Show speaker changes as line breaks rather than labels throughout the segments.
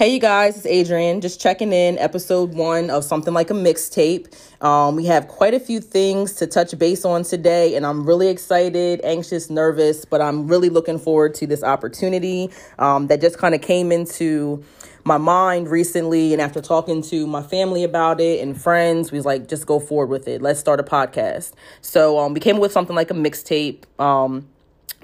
Hey, you guys, it's Adrian. Just checking in, episode one of something like a mixtape. Um, we have quite a few things to touch base on today, and I'm really excited, anxious, nervous, but I'm really looking forward to this opportunity um, that just kind of came into my mind recently. And after talking to my family about it and friends, we was like, just go forward with it. Let's start a podcast. So um, we came with something like a mixtape. Um,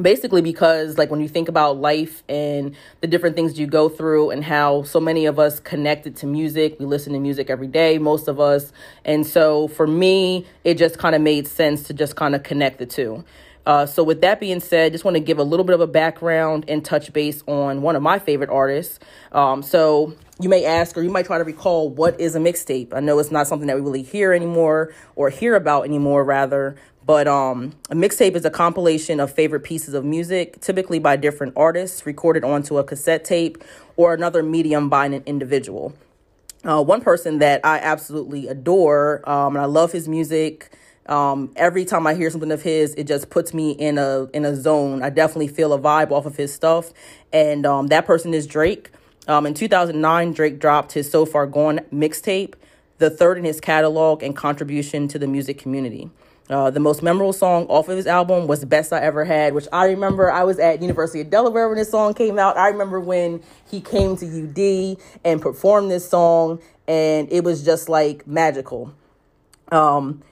basically because like when you think about life and the different things you go through and how so many of us connected to music we listen to music every day most of us. And so for me it just kind of made sense to just kind of connect the two. Uh, so with that being said just want to give a little bit of a background and touch base on one of my favorite artists. Um, so you may ask or you might try to recall what is a mixtape i know it's not something that we really hear anymore or hear about anymore rather but um, a mixtape is a compilation of favorite pieces of music, typically by different artists, recorded onto a cassette tape or another medium by an individual. Uh, one person that I absolutely adore, um, and I love his music. Um, every time I hear something of his, it just puts me in a in a zone. I definitely feel a vibe off of his stuff, and um, that person is Drake. Um, in 2009, Drake dropped his "So Far Gone" mixtape, the third in his catalog and contribution to the music community. Uh, the most memorable song off of his album was "Best I Ever Had," which I remember. I was at University of Delaware when this song came out. I remember when he came to UD and performed this song, and it was just like magical. Um,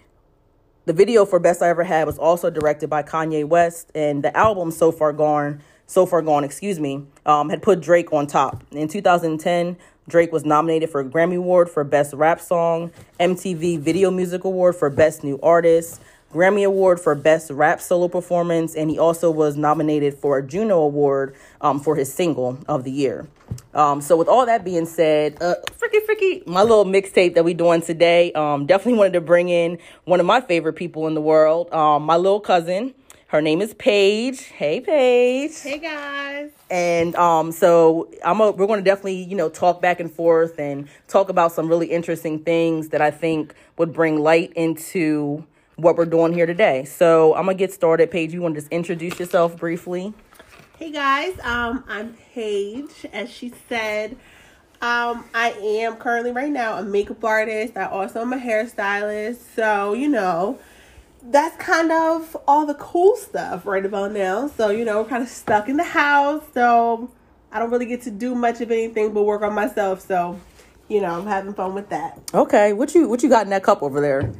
the video for "Best I Ever Had" was also directed by Kanye West, and the album "So Far Gone," "So Far Gone," excuse me, um, had put Drake on top. In 2010, Drake was nominated for a Grammy Award for Best Rap Song, MTV Video Music Award for Best New Artist, Grammy Award for Best Rap Solo Performance, and he also was nominated for a Juno Award um, for his single of the year. Um, so with all that being said, uh, freaky freaky, my little mixtape that we doing today, um, definitely wanted to bring in one of my favorite people in the world, um, my little cousin. Her name is Paige. Hey, Paige.
Hey guys.
And um, so I'm a, we're going to definitely you know talk back and forth and talk about some really interesting things that I think would bring light into what we're doing here today. So I'm gonna get started. Paige, you want to just introduce yourself briefly?
Hey guys, um, I'm Paige. As she said, um, I am currently right now a makeup artist. I also am a hairstylist. So you know that's kind of all the cool stuff right about now. So, you know, we're kind of stuck in the house. So, I don't really get to do much of anything but work on myself. So, you know, I'm having fun with that.
Okay, what you what you got in that cup over there?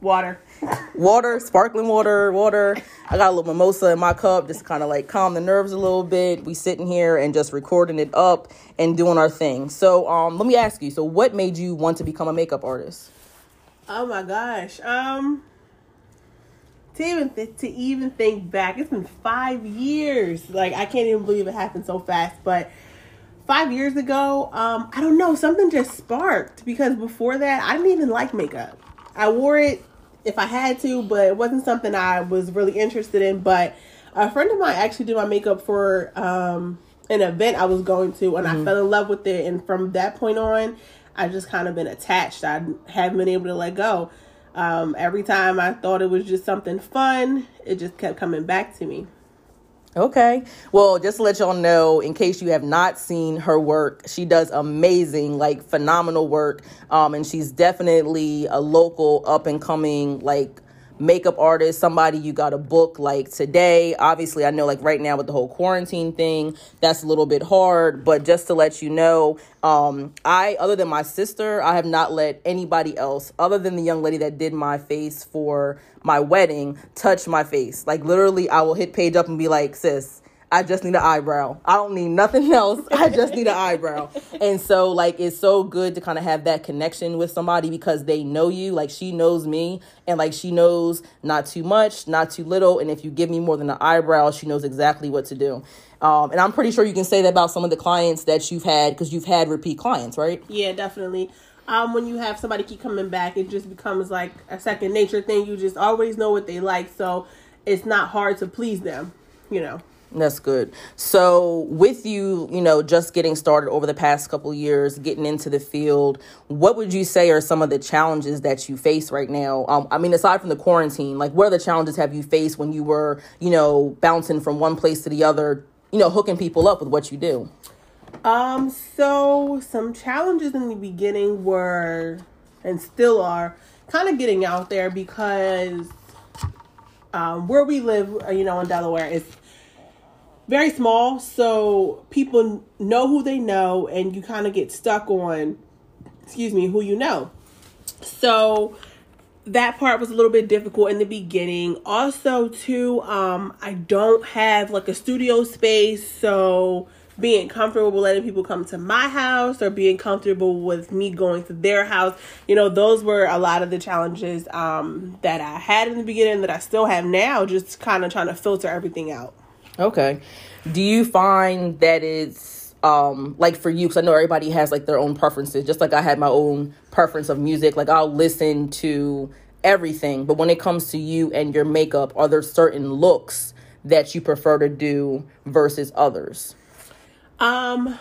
Water.
water, sparkling water, water. I got a little mimosa in my cup, just kind of like calm the nerves a little bit. We sitting here and just recording it up and doing our thing. So, um, let me ask you. So, what made you want to become a makeup artist?
Oh my gosh. Um, to even th- to even think back, it's been five years. Like I can't even believe it happened so fast. But five years ago, um, I don't know, something just sparked because before that, I didn't even like makeup. I wore it if I had to, but it wasn't something I was really interested in. But a friend of mine actually did my makeup for um, an event I was going to, and mm-hmm. I fell in love with it. And from that point on, I've just kind of been attached. I haven't been able to let go. Um, every time I thought it was just something fun, it just kept coming back to me.
Okay. Well, just to let y'all know, in case you have not seen her work, she does amazing, like phenomenal work. Um, and she's definitely a local up and coming, like makeup artist, somebody you got a book like today. Obviously, I know like right now with the whole quarantine thing, that's a little bit hard, but just to let you know, um I other than my sister, I have not let anybody else other than the young lady that did my face for my wedding touch my face. Like literally I will hit Paige up and be like, "Sis, I just need an eyebrow. I don't need nothing else. I just need an eyebrow. And so like it's so good to kind of have that connection with somebody because they know you. Like she knows me and like she knows not too much, not too little. And if you give me more than an eyebrow, she knows exactly what to do. Um, and I'm pretty sure you can say that about some of the clients that you've had because you've had repeat clients, right?
Yeah, definitely. Um, when you have somebody keep coming back, it just becomes like a second nature thing. You just always know what they like, so it's not hard to please them, you know.
That's good. So, with you, you know, just getting started over the past couple years, getting into the field, what would you say are some of the challenges that you face right now? Um, I mean, aside from the quarantine, like what are the challenges have you faced when you were, you know, bouncing from one place to the other, you know, hooking people up with what you do?
Um, so some challenges in the beginning were and still are kind of getting out there because um, where we live, uh, you know, in Delaware is very small. So people know who they know, and you kind of get stuck on, excuse me, who you know. So that part was a little bit difficult in the beginning. Also, too, um, I don't have like a studio space, so being comfortable letting people come to my house or being comfortable with me going to their house, you know, those were a lot of the challenges um, that I had in the beginning that I still have now, just kind of trying to filter everything out.
Okay. Do you find that it's um like for you because i know everybody has like their own preferences just like i had my own preference of music like i'll listen to everything but when it comes to you and your makeup are there certain looks that you prefer to do versus others
um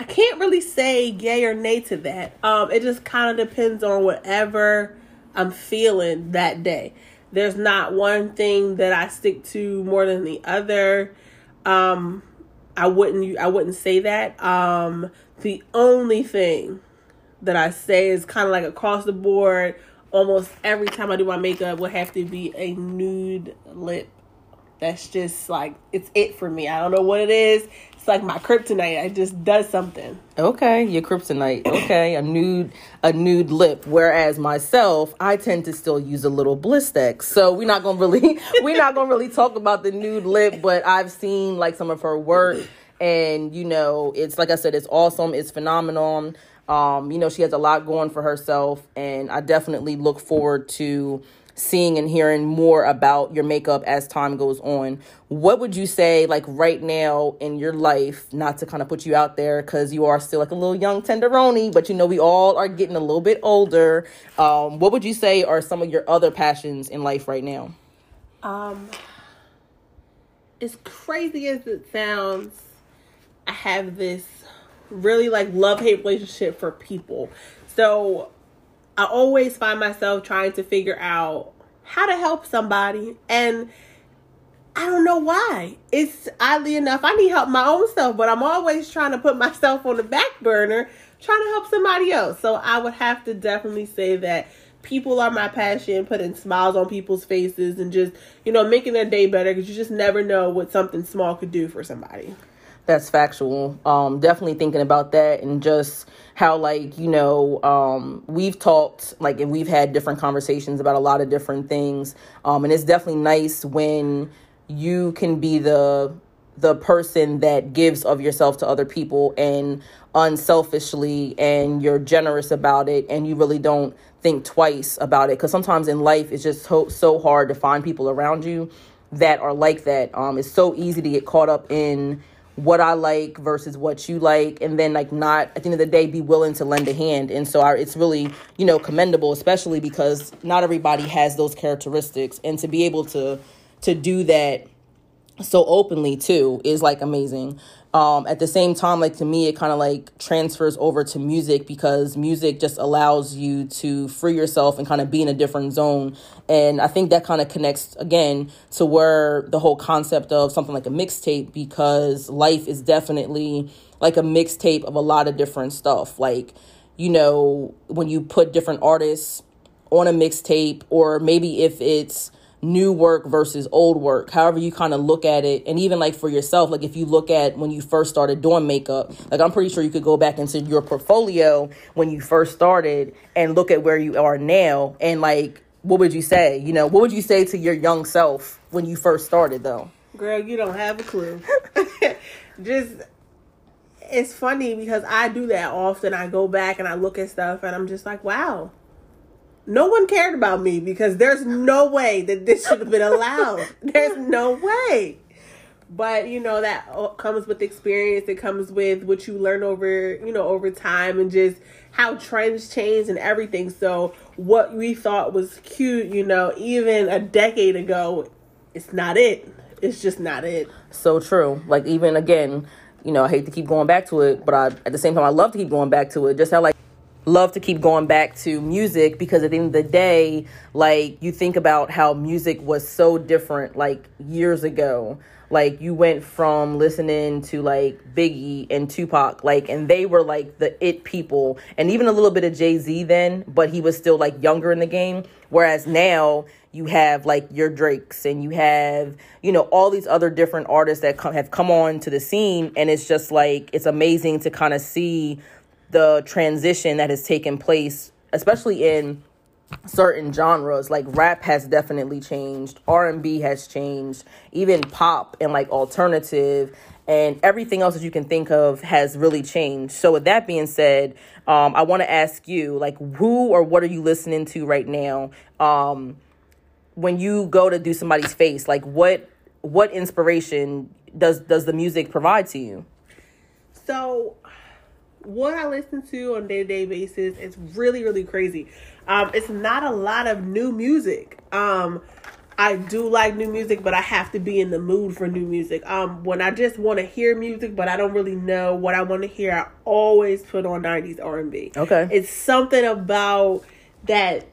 I can't really say yay or nay to that. Um it just kind of depends on whatever I'm feeling that day. There's not one thing that I stick to more than the other. Um I wouldn't I wouldn't say that. Um the only thing that I say is kind of like across the board almost every time I do my makeup would have to be a nude lip. That's just like it's it for me. I don't know what it is. It's like my kryptonite. It just does something.
Okay, your kryptonite. Okay, a nude a nude lip. Whereas myself, I tend to still use a little Blistex. So we're not gonna really we're not gonna really talk about the nude lip, but I've seen like some of her work and you know, it's like I said, it's awesome, it's phenomenal. Um, you know, she has a lot going for herself, and I definitely look forward to seeing and hearing more about your makeup as time goes on. What would you say, like right now in your life, not to kind of put you out there because you are still like a little young tenderoni, but you know, we all are getting a little bit older. Um, what would you say are some of your other passions in life right now?
Um, as crazy as it sounds, I have this really like love hate relationship for people. So I always find myself trying to figure out how to help somebody and I don't know why. It's oddly enough, I need help my own self, but I'm always trying to put myself on the back burner, trying to help somebody else. So I would have to definitely say that people are my passion, putting smiles on people's faces and just, you know, making their day better because you just never know what something small could do for somebody
that's factual. Um, definitely thinking about that and just how like you know um, we've talked like and we've had different conversations about a lot of different things. Um, and it's definitely nice when you can be the the person that gives of yourself to other people and unselfishly and you're generous about it and you really don't think twice about it because sometimes in life it's just so, so hard to find people around you that are like that um it's so easy to get caught up in what I like versus what you like, and then like not at the end of the day be willing to lend a hand. And so I, it's really you know commendable, especially because not everybody has those characteristics, and to be able to to do that so openly too is like amazing. Um, at the same time like to me it kind of like transfers over to music because music just allows you to free yourself and kind of be in a different zone. And i think that kind of connects again to where the whole concept of something like a mixtape because life is definitely like a mixtape of a lot of different stuff. Like you know when you put different artists on a mixtape or maybe if it's new work versus old work however you kind of look at it. And even like for yourself like if you look at when you first started doing makeup like i'm pretty sure you could go back into your portfolio when you first started and look at where you are now and like what would you say? You know what would you say to your young self when you first started though?
Girl you don't have a clue. Just it's funny because i do that often. I go back and i look at stuff and i'm just like wow no one cared about me because there's no way that this should have been allowed. There's no way. But you know that comes with experience. It comes with what you learn over you know over time and just how trends change and everything. So what we thought was cute, you know, even a decade ago, it's not it. It's just not it.
So true. Like even again, you know, I hate to keep going back to it, but I at the same time I love to keep going back to it. Just how like love to keep going back to music because at the end of the day, like you think about how music was so different like years ago. like you went from listening to like Biggie and Tupac, like, and they were like the it people, and even a little bit of Jay Z then, but he was still like younger in the game. Whereas now you have like your Drakes and you have, you know, all these other different artists that come, have come on to the scene, and it's just like it's amazing to kind of see the transition that has taken place, especially in certain genres like rap has definitely changed r&b has changed even pop and like alternative and everything else that you can think of has really changed. So with that being said um, i want to ask you like who or what are you listening to right now? Um, when you go to do somebody's face like what what inspiration does does the music provide to you?
So what I listen to on day to day basis is really really crazy. Um, it's not a lot of new music. Um, I do like new music, but I have to be in the mood for new music. Um, when I just want to hear music, but I don't really know what I want to hear, I always put on '90s R&B.
Okay,
it's something about that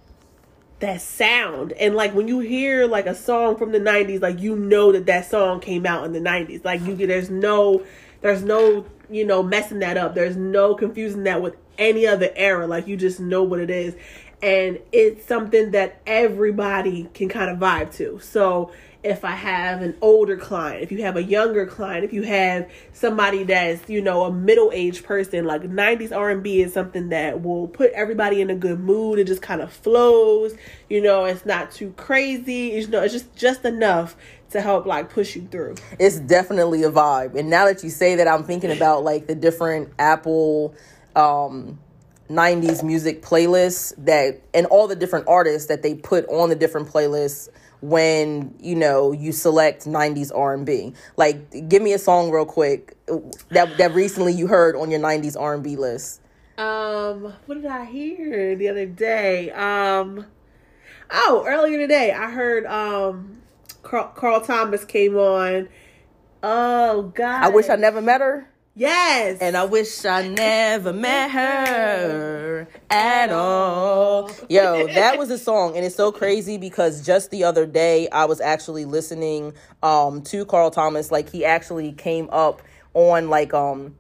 that sound and like when you hear like a song from the 90s like you know that that song came out in the 90s like you there's no there's no you know, messing that up. There's no confusing that with any other era. Like you just know what it is. And it's something that everybody can kind of vibe to. So if I have an older client, if you have a younger client, if you have somebody that's, you know, a middle-aged person, like 90s R&B is something that will put everybody in a good mood. It just kind of flows, you know, it's not too crazy. You know, it's just just enough to help like push you through.
It's definitely a vibe. And now that you say that, I'm thinking about like the different Apple um 90s music playlists that and all the different artists that they put on the different playlists when you know you select 90s R&B. Like give me a song real quick that that recently you heard on your 90s R&B list.
Um what did I hear the other day? Um oh, earlier today I heard um Carl, Carl Thomas came on. Oh God!
I wish I never met her.
Yes.
And I wish I never met her at all. Yo, that was a song. And it's so crazy because just the other day I was actually listening um to Carl Thomas. Like he actually came up on like um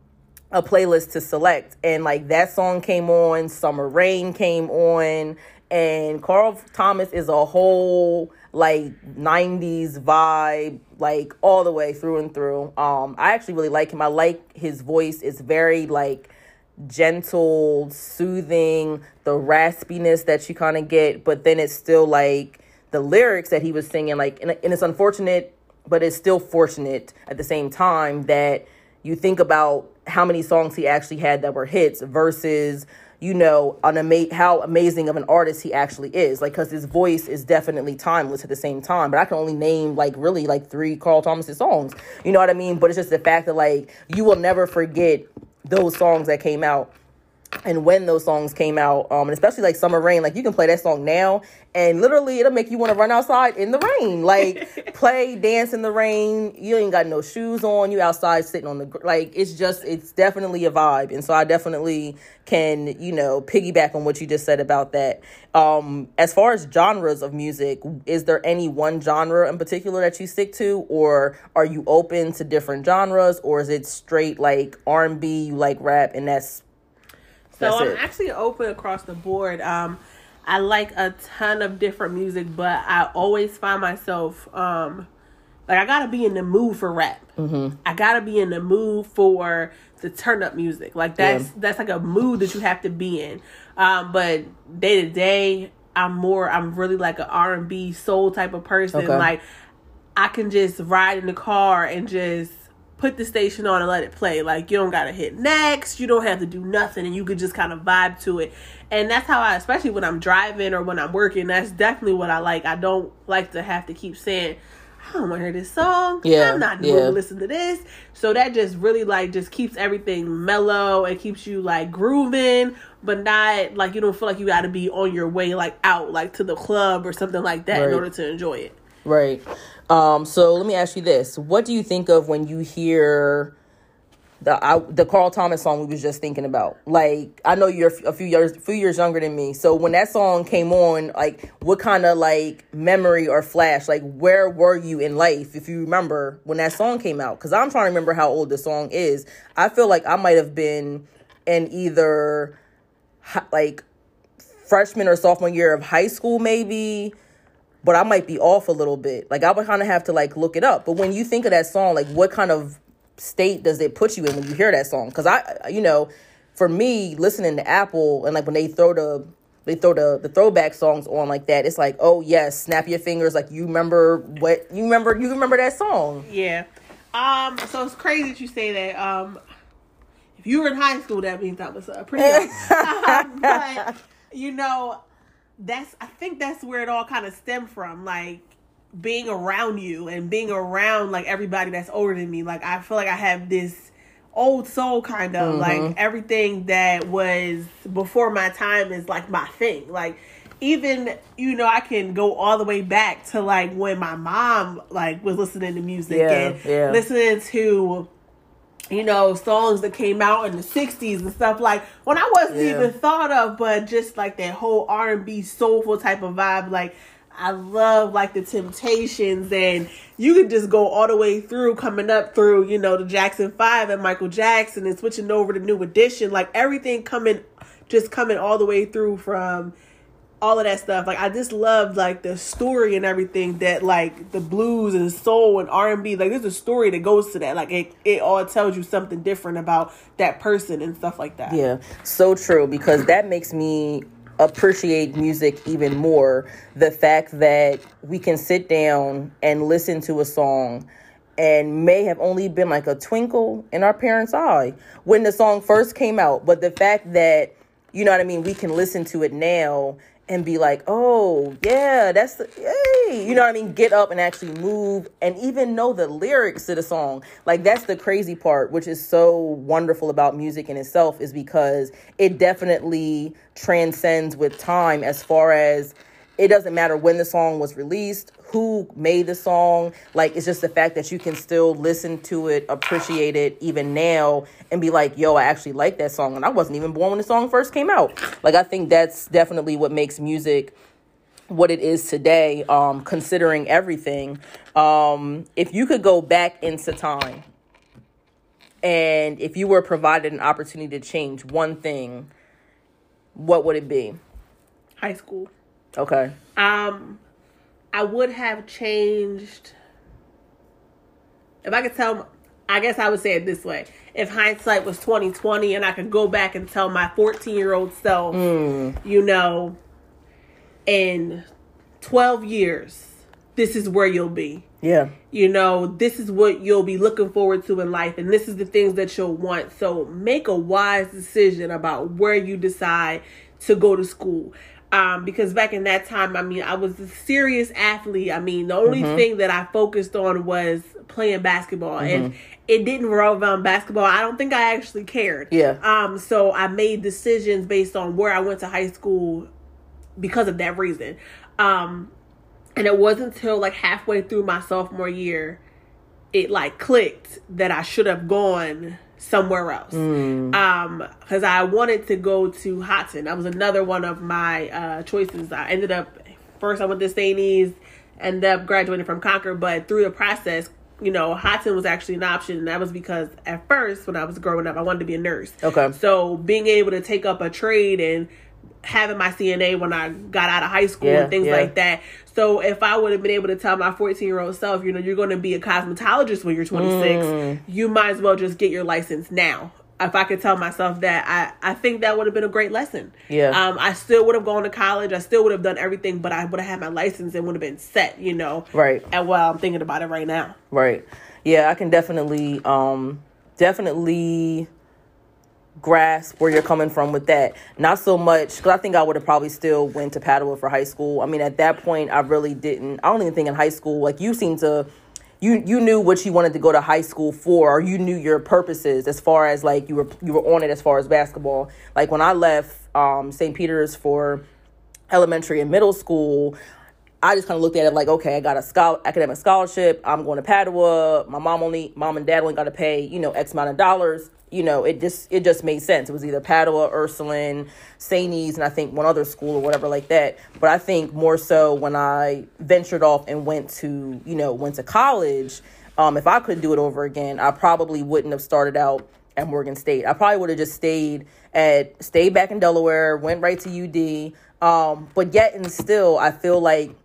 a playlist to select and like that song came on, Summer Rain came on, and Carl Thomas is a whole like 90s vibe like all the way through and through. Um i actually really like him. I like his voice. It's very like gentle soothing the raspiness that you kind of get but then it's still like the lyrics that he was singing like and, and it's unfortunate but it's still fortunate at the same time that you think about how many songs he actually had that were hits versus you know, an ama- how amazing of an artist he actually is. Like, because his voice is definitely timeless at the same time. But I can only name like really like three Carl Thomas's songs. You know what I mean? But it's just the fact that like you will never forget those songs that came out and when those songs came out, um, and especially like Summer Rain, like you can play that song now, and literally it'll make you want to run outside in the rain, like play, dance in the rain. You ain't got no shoes on, you outside sitting on the like. It's just, it's definitely a vibe, and so I definitely can, you know, piggyback on what you just said about that. Um, as far as genres of music, is there any one genre in particular that you stick to, or are you open to different genres, or is it straight like R and B, you like rap, and that's
so That's I'm it. actually open across the board. Um, I like a ton of different music, but I always find myself um, like I gotta be in the mood for rap. Mm-hmm. I gotta be in the mood for the turn up music. Like that's yeah. that's like a mood that you have to be in. Um, but day to day, I'm more. I'm really like an R and B soul type of person. Okay. Like I can just ride in the car and just put the station on and let it play. Like you don't gotta hit next, you don't have to do nothing, and you could just kind of vibe to it. And that's how I, especially when I'm driving or when I'm working, that's definitely what I like. I don't like to have to keep saying, I don't want to hear this song. Yeah, I'm not going to listen to this. So that just really like just keeps everything mellow. It keeps you like grooving, but not like you don't feel like you got to be on your way like out like to the club or something like that right. in order to enjoy it.
Right. Um, so let me ask you this: What do you think of when you hear the I, the Carl Thomas song we was just thinking about. Like I know you're a few years few years younger than me, so when that song came on, like what kind of like memory or flash, like where were you in life if you remember when that song came out? Because I'm trying to remember how old the song is. I feel like I might have been in either like freshman or sophomore year of high school, maybe. But I might be off a little bit. Like I would kind of have to like look it up. But when you think of that song, like what kind of state does it put you in when you hear that song? Because I, you know, for me, listening to Apple and like when they throw the they throw the the throwback songs on like that, it's like, oh yes, snap your fingers, like you remember what you remember you remember that song.
Yeah. Um. So it's crazy that you say that. Um. If you were in high school, that means I was uh, pretty but you know, that's I think that's where it all kind of stemmed from. Like being around you and being around like everybody that's older than me. Like I feel like I have this old soul kind of mm-hmm. like everything that was before my time is like my thing. Like even you know I can go all the way back to like when my mom like was listening to music yeah, and yeah. listening to you know songs that came out in the 60s and stuff like when I wasn't yeah. even thought of but just like that whole R&B soulful type of vibe like I love like the Temptations, and you could just go all the way through, coming up through, you know, the Jackson Five and Michael Jackson, and switching over to New Edition, like everything coming, just coming all the way through from all of that stuff. Like I just loved like the story and everything that like the blues and soul and R and B. Like there's a story that goes to that. Like it, it all tells you something different about that person and stuff like that.
Yeah, so true because that makes me appreciate music even more the fact that we can sit down and listen to a song and may have only been like a twinkle in our parents' eye when the song first came out. But the fact that, you know what I mean, we can listen to it now and be like, oh, yeah, that's the, hey, you know what I mean? Get up and actually move and even know the lyrics to the song. Like, that's the crazy part, which is so wonderful about music in itself, is because it definitely transcends with time as far as it doesn't matter when the song was released, who made the song. Like, it's just the fact that you can still listen to it, appreciate it even now, and be like, yo, I actually like that song. And I wasn't even born when the song first came out. Like, I think that's definitely what makes music what it is today, um, considering everything. Um, if you could go back into time, and if you were provided an opportunity to change one thing, what would it be?
High school.
Okay.
Um, I would have changed. If I could tell, I guess I would say it this way: If hindsight was twenty twenty, and I could go back and tell my fourteen year old self, mm. you know, in twelve years, this is where you'll be.
Yeah.
You know, this is what you'll be looking forward to in life, and this is the things that you'll want. So make a wise decision about where you decide to go to school. Um, because back in that time, I mean, I was a serious athlete. I mean, the only mm-hmm. thing that I focused on was playing basketball, mm-hmm. and it didn't revolve around basketball. I don't think I actually cared.
Yeah.
Um. So I made decisions based on where I went to high school because of that reason. Um, and it wasn't until like halfway through my sophomore year, it like clicked that I should have gone somewhere else. Mm. Um, because I wanted to go to Hodgson. That was another one of my uh, choices. I ended up first I went to St. E's, ended up graduating from Concord, but through the process, you know, Hodgson was actually an option, and that was because at first, when I was growing up, I wanted to be a nurse.
Okay.
So being able to take up a trade and having my CNA when I got out of high school yeah, and things yeah. like that. So if I would have been able to tell my 14 year old self, you know, you're going to be a cosmetologist when you're 26, mm. you might as well just get your license now. If I could tell myself that, I, I think that would have been a great lesson.
Yeah.
Um, I still would have gone to college. I still would have done everything, but I would have had my license and would have been set, you know.
Right.
And while I'm thinking about it right now.
Right. Yeah, I can definitely, um, definitely grasp where you're coming from with that. Not so much because I think I would have probably still went to Padua for high school. I mean, at that point, I really didn't. I don't even think in high school like you seem to. You, you knew what you wanted to go to high school for or you knew your purposes as far as like you were you were on it as far as basketball like when i left um, st peter's for elementary and middle school I just kind of looked at it like, okay, I got a scholar, academic scholarship. I'm going to Padua. My mom only, mom and dad only got to pay, you know, X amount of dollars. You know, it just it just made sense. It was either Padua, Ursuline, St. and I think one other school or whatever like that. But I think more so when I ventured off and went to, you know, went to college. Um, if I could do it over again, I probably wouldn't have started out at Morgan State. I probably would have just stayed at stayed back in Delaware, went right to UD. Um, but yet and still, I feel like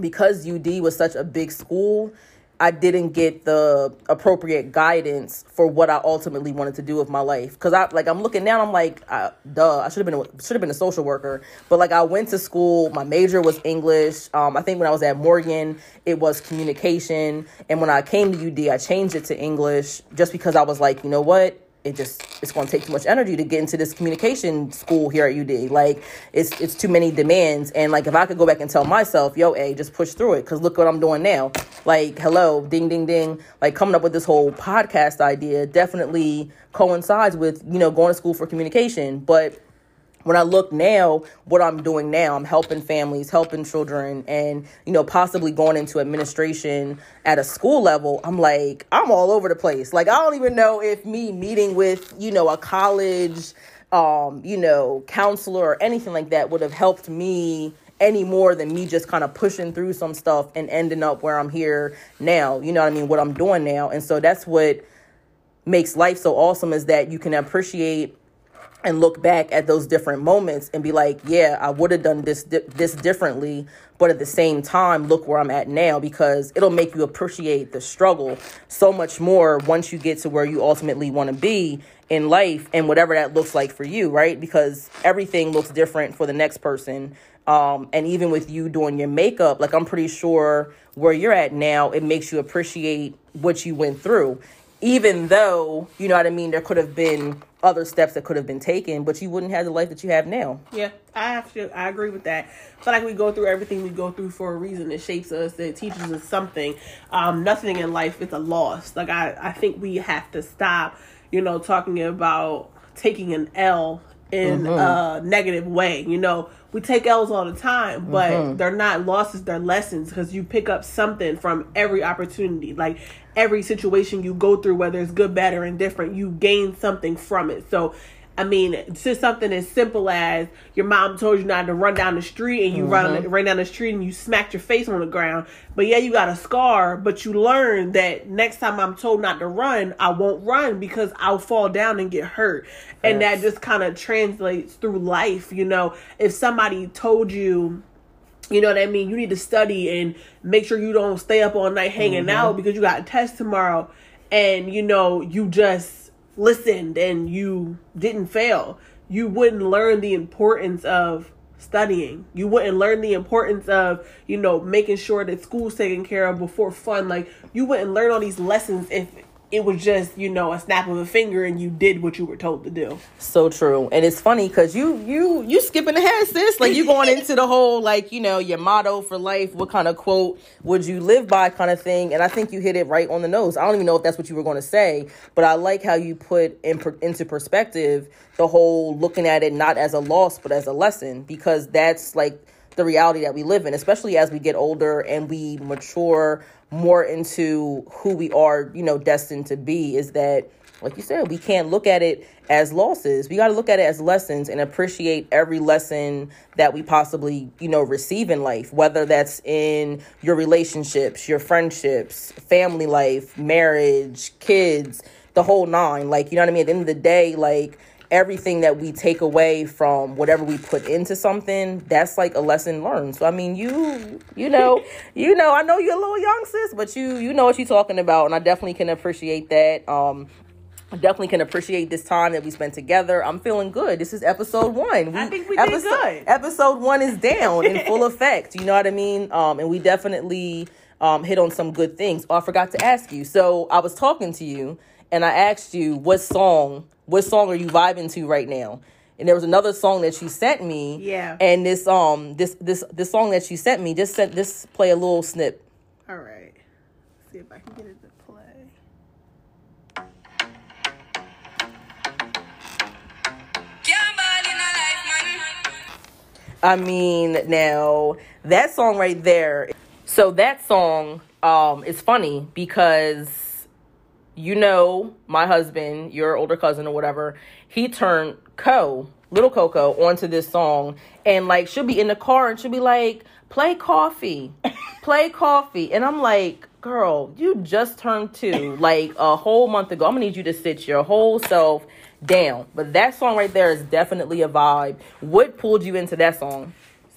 because UD was such a big school, I didn't get the appropriate guidance for what I ultimately wanted to do with my life. Cause I like I'm looking now, I'm like, uh, duh, I should have been should have been a social worker. But like I went to school, my major was English. Um, I think when I was at Morgan, it was communication, and when I came to UD, I changed it to English just because I was like, you know what, it just it's going to take too much energy to get into this communication school here at UD. Like it's it's too many demands, and like if I could go back and tell myself, yo, a just push through it, because look what I'm doing now. Like hello, ding ding ding, like coming up with this whole podcast idea definitely coincides with you know going to school for communication, but when I look now, what I'm doing now, I'm helping families, helping children, and you know, possibly going into administration at a school level. I'm like, I'm all over the place. Like, I don't even know if me meeting with, you know, a college, um, you know, counselor or anything like that would have helped me any more than me just kind of pushing through some stuff and ending up where I'm here now. You know what I mean? What I'm doing now. And so that's what makes life so awesome is that you can appreciate and look back at those different moments and be like, yeah, I would have done this this differently, but at the same time, look where I'm at now because it'll make you appreciate the struggle so much more once you get to where you ultimately want to be in life and whatever that looks like for you, right? Because everything looks different for the next person. Um, and even with you doing your makeup, like I'm pretty sure where you're at now, it makes you appreciate what you went through even though you know what I mean, there could have been other steps that could have been taken, but you wouldn't have the life that you have now.
Yeah, I have to. I agree with that. Feel like we go through everything we go through for a reason. It shapes us. It teaches us something. Um, nothing in life is a loss. Like I, I think we have to stop. You know, talking about taking an L in mm-hmm. a negative way. You know, we take L's all the time, but mm-hmm. they're not losses, they're lessons because you pick up something from every opportunity. Like every situation you go through, whether it's good, bad, or indifferent, you gain something from it. So I mean, it's just something as simple as your mom told you not to run down the street and you mm-hmm. run ran down the street and you smacked your face on the ground. But yeah, you got a scar, but you learn that next time I'm told not to run, I won't run because I'll fall down and get hurt. Yes. And that just kind of translates through life, you know. If somebody told you you know what I mean? You need to study and make sure you don't stay up all night hanging mm-hmm. out because you got a test tomorrow and you know, you just listened and you didn't fail, you wouldn't learn the importance of studying. You wouldn't learn the importance of, you know, making sure that school's taken care of before fun. Like you wouldn't learn all these lessons if it was just you know a snap of a finger and you did what you were told to do.
So true. And it's funny because you you you skipping ahead sis. Like you going into the whole like you know your motto for life what kind of quote would you live by kind of thing. And i think you hit it right on the nose. I don't even know if that's what you were going to say but i like how you put in into perspective the whole looking at it not as a loss but as a lesson because that's like the reality that we live in especially as we get older and we mature more into who we are, you know, destined to be is that like you said, we can't look at it as losses. We got to look at it as lessons and appreciate every lesson that we possibly, you know, receive in life, whether that's in your relationships, your friendships, family life, marriage, kids, the whole nine. Like, you know what I mean? At the end of the day, like, everything that we take away from whatever we put into something, that's like a lesson learned. So I mean, you you know, you know, I know you're a little young sis, but you you know what you're talking about, and I definitely can appreciate that. Um, I definitely can appreciate this time that we spent together. I'm feeling good. This is episode one.
We, I think we
episode,
did good.
Episode one is down in full effect. You know what I mean? Um, and we definitely um, hit on some good things. Oh, I forgot to ask you. So I was talking to you, and I asked you what song what song are you vibing to right now? And there was another song that she sent me.
Yeah.
And this um this this this song that she sent me just sent this play a little snip.
All right. Let's see if I can get it to play.
I mean, now that song right there. So that song um is funny because you know my husband, your older cousin or whatever, he turned Co, little Coco, onto this song and like she'll be in the car and she'll be like, play Koffee. play Koffee. And I'm like, girl, you just turned two like a whole month ago. I'm gonna need you to sit your whole self down. But that song right there is definitely a vibe. What pulled you into that song?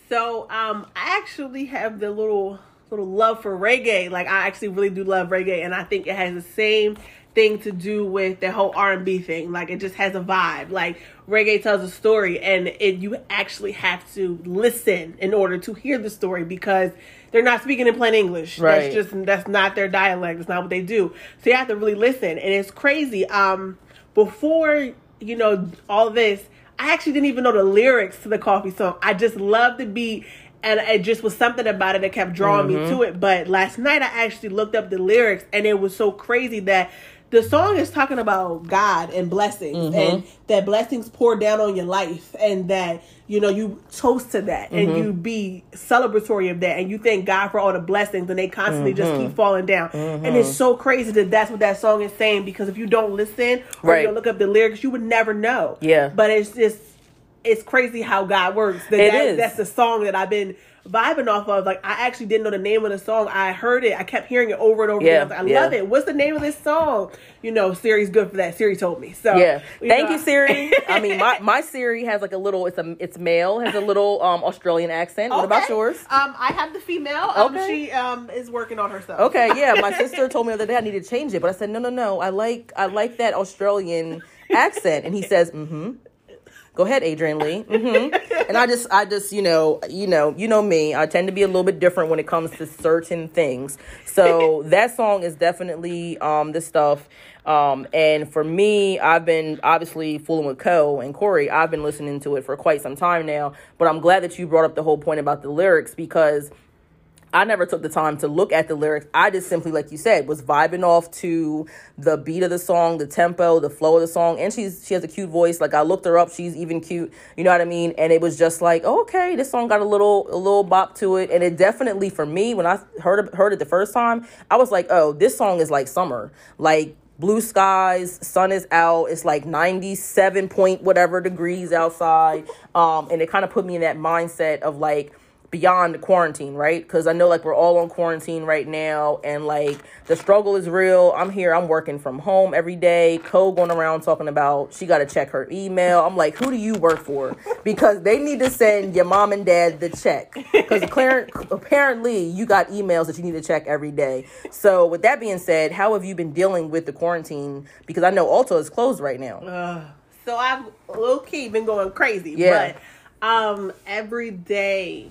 So um I actually have the little little love for reggae. Like I actually really do love reggae and I think it has the same thing to do with the whole R&B thing. Like it just has a vibe. Like reggae tells a story and it you actually have to listen in order to hear the story because they're not speaking in plain English.
Right.
That's just that's not their dialect. It's not what they do. So you have to really listen and it's crazy. Um before, you know, all this, I actually didn't even know the lyrics to the Koffee song. I just loved the beat and it just was something about it that kept drawing me to mm-hmm. it. But last night I actually looked up the lyrics and it was so crazy that the song is talking about God and blessings and mm-hmm. that blessings pour down on your life and that you know you toast to that and mm-hmm. you be celebratory of that and you thank God for all the blessings and they constantly just keep falling down. And it's so crazy that that's what that song is saying because if you don't listen or
Right.
you don't look up the lyrics you would never know.
Yeah.
but it's just it's crazy how God works that,
It
that-
is.
that's the song that I've been vibing off of like I actually didn't know the name of the song I heard it I kept hearing it over and over
Yeah,
again I, was like, I
yeah.
love it what's the name of this song you know Siri's good for that Siri told me so
Yeah. Thank
know,
you, Siri. I mean, my, my Siri has like a little. It's a it's male. Has a little um Australian accent. What about yours?
Um, I have the female. Um,
Okay.
she um is working on herself.
Okay, yeah. My sister told me the other day I need to change it, but I said no, no, no. I like I like that Australian accent, and he says, mm-hmm. Go ahead, Adrian Lee. hmm And I just, I just, you know, you know, you know me. I tend to be a little bit different when it comes to certain things. So that song is definitely um the stuff. Um, and for me, I've been obviously fooling with Co and Corey. I've been listening to it for quite some time now. But I'm glad that you brought up the whole point about the lyrics because I never took the time to look at the lyrics. I just simply, like you said, was vibing off to the beat of the song, the tempo, the flow of the song, and she's she has a cute voice. Like I looked her up, she's even cute. You know what I mean? And it was just like, okay, this song got a little a little bop to it, and it definitely for me when I heard heard it the first time, I was like, oh, this song is like summer, like blue skies sun is out it's like 97 point whatever degrees outside um and it kind of put me in that mindset of like beyond the quarantine right? Because i know like we're all on quarantine right now and like the struggle is real. I'm here i'm working from home every day. Co going around talking about she got to check her email. I'm like who do you work for? Because they need to send your mom and dad the check. Because apparently you got emails that you need to check every day. So with that being said how have you been dealing with the quarantine? Because i know alto is closed right now.
So I've low key been going crazy.
Yeah.
But um, every day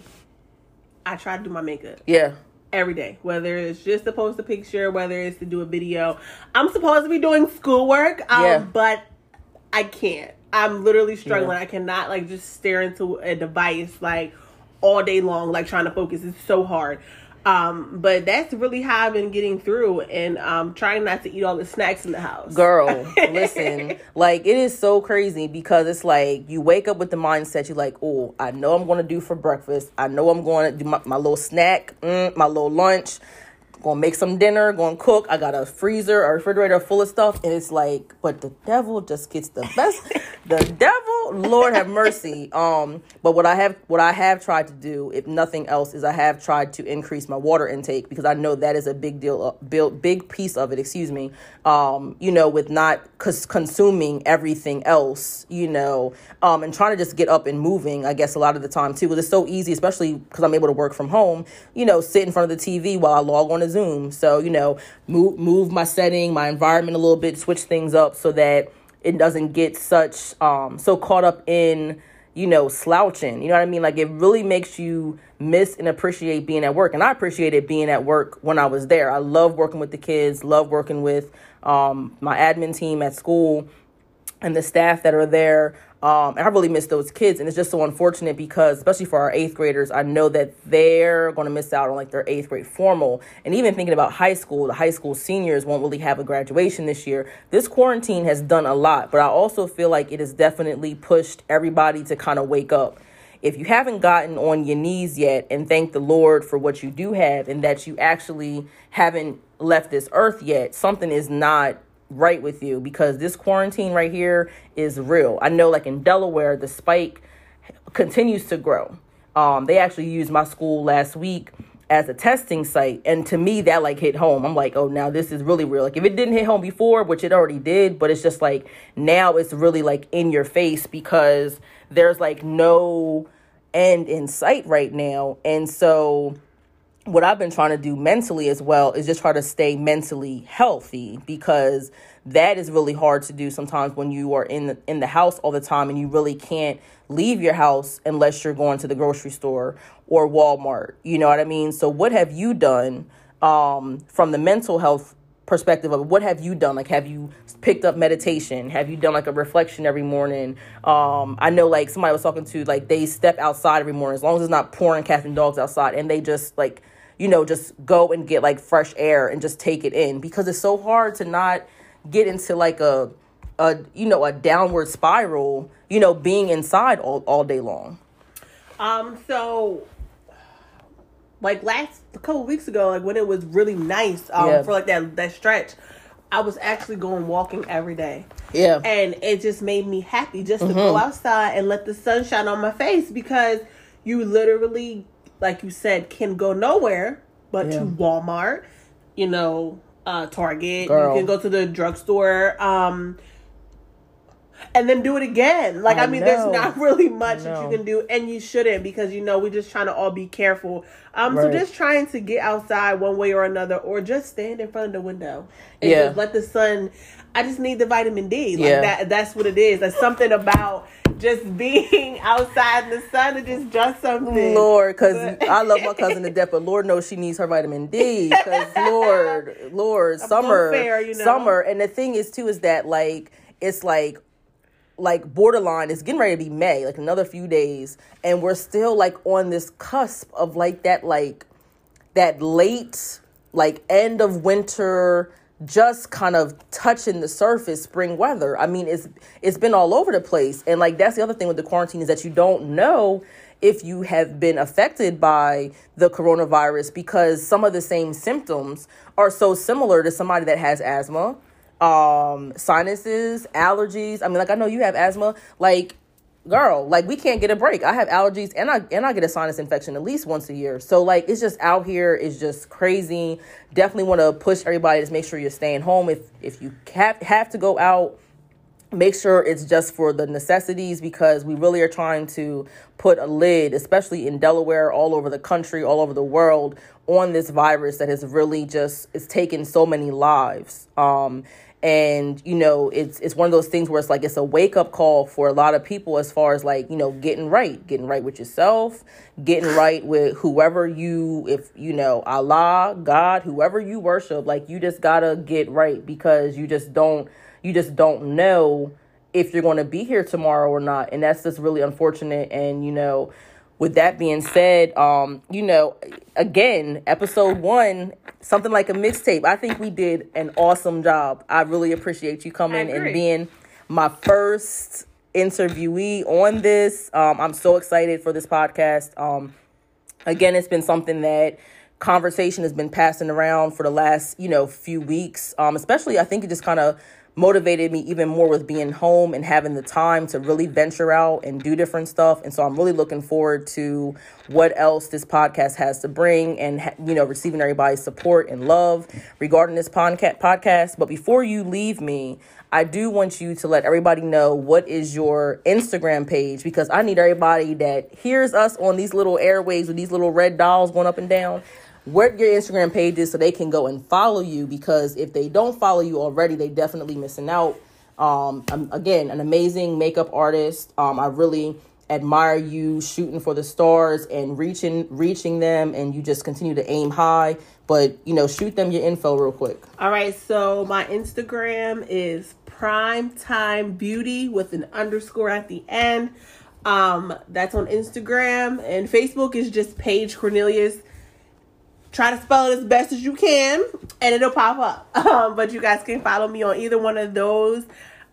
I try to do my makeup.
yeah
Every day, whether it's just to post a picture, whether it's to do a video. I'm supposed to be doing schoolwork, um,
Yeah.
but I can't. I'm literally struggling.
Yeah.
I cannot like just stare into a device like all day long, like trying to focus. It's so hard. Um, but that's really how I've been getting through and um trying not to eat all the snacks in the house.
Girl, listen, like it is so crazy because it's like you wake up with the mindset you're like, oh, I know I'm going to do for breakfast. I know I'm going to do my, my little snack, mm, my little lunch. Gonna make some dinner, gonna cook. I got a freezer, a refrigerator full of stuff, and it's like, but the devil just gets the best. the devil, Lord have mercy. Um, but what I have, what I have tried to do, if nothing else, is I have tried to increase my water intake because I know that is a big deal, uh, build, big piece of it. Excuse me. Um, you know, with not cons- consuming everything else, you know, um, and trying to just get up and moving. I guess a lot of the time too, because it's so easy, especially because I'm able to work from home. You know, sit in front of the TV while I log on to Zoom. So you know, move move my setting, my environment a little bit, switch things up so that it doesn't get such um so caught up in you know slouching. You know what I mean? Like it really makes you miss and appreciate being at work. And I appreciated being at work when I was there. I love working with the kids, love working with um my admin team at school and the staff that are there. Um, and I really miss those kids, and it's just so unfortunate because, especially for our eighth graders, I know that they're going to miss out on like their eighth grade formal. And even thinking about high school, the high school seniors won't really have a graduation this year. This quarantine has done a lot, but I also feel like it has definitely pushed everybody to kind of wake up. if you haven't gotten on your knees yet and thank the Lord for what you do have and that you actually haven't left this earth yet, something is not right with you because this quarantine right here is real. I know, like in Delaware, the spike continues to grow. Um, they actually used my school last week as a testing site, and to me, that like hit home. I'm like, oh, now this is really real. Like, if it didn't hit home before, which it already did, but it's just like now it's really like in your face because there's like no end in sight right now, and so what I've been trying to do mentally as well is just try to stay mentally healthy because that is really hard to do sometimes when you are in the, in the house all the time and you really can't leave your house unless you're going to the grocery store or Walmart. You know what I mean? So what have you done um, from the mental health perspective of what have you done? Like have you picked up meditation? Have you done like a reflection every morning? Um, I know like somebody was talking to like they step outside every morning as long as it's not pouring cats and dogs outside and they just like you know, just go and get like fresh air and just take it in because it's so hard to not get into like a a you know a downward spiral you know being inside all, all day long
um so like last a couple weeks ago like when it was really nice um yeah. for like that that stretch i was actually going walking every day
yeah
and it just made me happy just to mm-hmm. go outside and let the sun shine on my face because you literally like you said, can go nowhere but yeah. to Walmart, you know, uh, Target. Girl. You can go to the drugstore. Um, and then do it again. Like I, I mean, know. there's not really much that you can do, and you shouldn't because you know we're just trying to all be careful. Um, right. so just trying to get outside one way or another, or just stand in front of the window and yeah. just let the sun. I just need the vitamin D. Like yeah. that. That's what it is. There's something about just being outside in the sun to just just something.
Lord, because I love my cousin to death, but Lord knows she needs her vitamin D. Because Lord, Lord, summer, fair, you know? summer, and the thing is too is that like it's like like borderline it's getting ready to be may like another few days and we're still like on this cusp of like that like that late like end of winter just kind of touching the surface spring weather. I mean, it's it's been all over the place. And like that's the other thing with the quarantine is that you don't know if you have been affected by the coronavirus because some of the same symptoms are so similar to somebody that has asthma, um, sinuses, allergies. I mean, like I know you have asthma. Like girl, like we can't get a break. I have allergies and I and I get a sinus infection at least once a year. So like it's just out here, it's just crazy. Definitely want to push everybody to make sure you're staying home if if you have have to go out. Make sure it's just for the necessities because we really are trying to put a lid, especially in Delaware, all over the country, all over the world, on this virus that has really just it's taken so many lives. Um, and you know it's it's one of those things where it's like it's a wake up call for a lot of people as far as like you know getting right getting right with yourself getting right with whoever you if you know Allah God whoever you worship like you just got to get right because you just don't you just don't know if you're going to be here tomorrow or not. And that's just really unfortunate. And you know with that being said, um, you know, again, episode one, something like a mixtape. I think we did an awesome job. I really appreciate you coming and being my first interviewee on this. Um, I'm so excited for this podcast. Um, again, it's been something that conversation has been passing around for the last, you know, few weeks. Um, especially, I think it just kind of motivated me even more with being home and having the time to really venture out and do different stuff. And so I'm really looking forward to what else this podcast has to bring and, you know, receiving everybody's support and love regarding this podcast. But before you leave me, I do want you to let everybody know what is your Instagram page because I need everybody that hears us on these little airwaves with these little red dolls going up and down what your Instagram page is so they can go and follow you because if they don't follow you already, they definitely missing out. Um, again, an amazing makeup artist. Um, I really admire you shooting for the stars and reaching reaching them and you just continue to aim high. But you know shoot them your info real quick.
All right so my instagram is prime time beauty with an underscore at the end. Um that's on instagram. And facebook is just page cornelius try to spell it as best as you can and it'll pop up um, but you guys can follow me on either one of those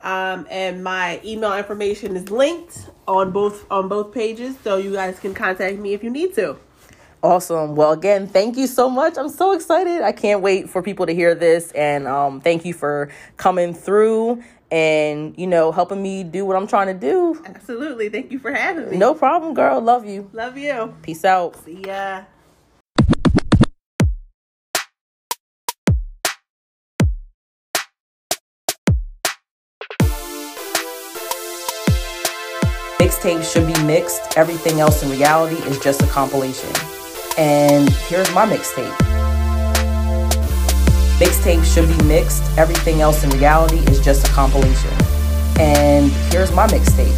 Um, and my email information is linked on both on both pages, so you guys can contact me if you need to.
Awesome. Well, again, thank you so much. I'm so excited. I can't wait for people to hear this. And um, thank you for coming through and, you know, helping me do what I'm trying to do.
Absolutely. Thank you for having me.
No problem, girl. Love you.
Love you.
Peace out.
See ya.
Mixtapes should be mixed. Everything else in reality is just a compilation. And here's my mixtape. Mixtapes should be mixed. Everything else in reality is just a compilation. And here's my mixtape.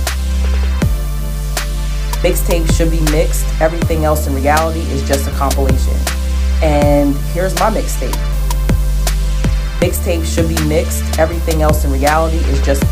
Mixtapes should be mixed. Everything else in reality is just a compilation. And here's my mixtape. Mixtapes should be mixed. Everything else in reality is just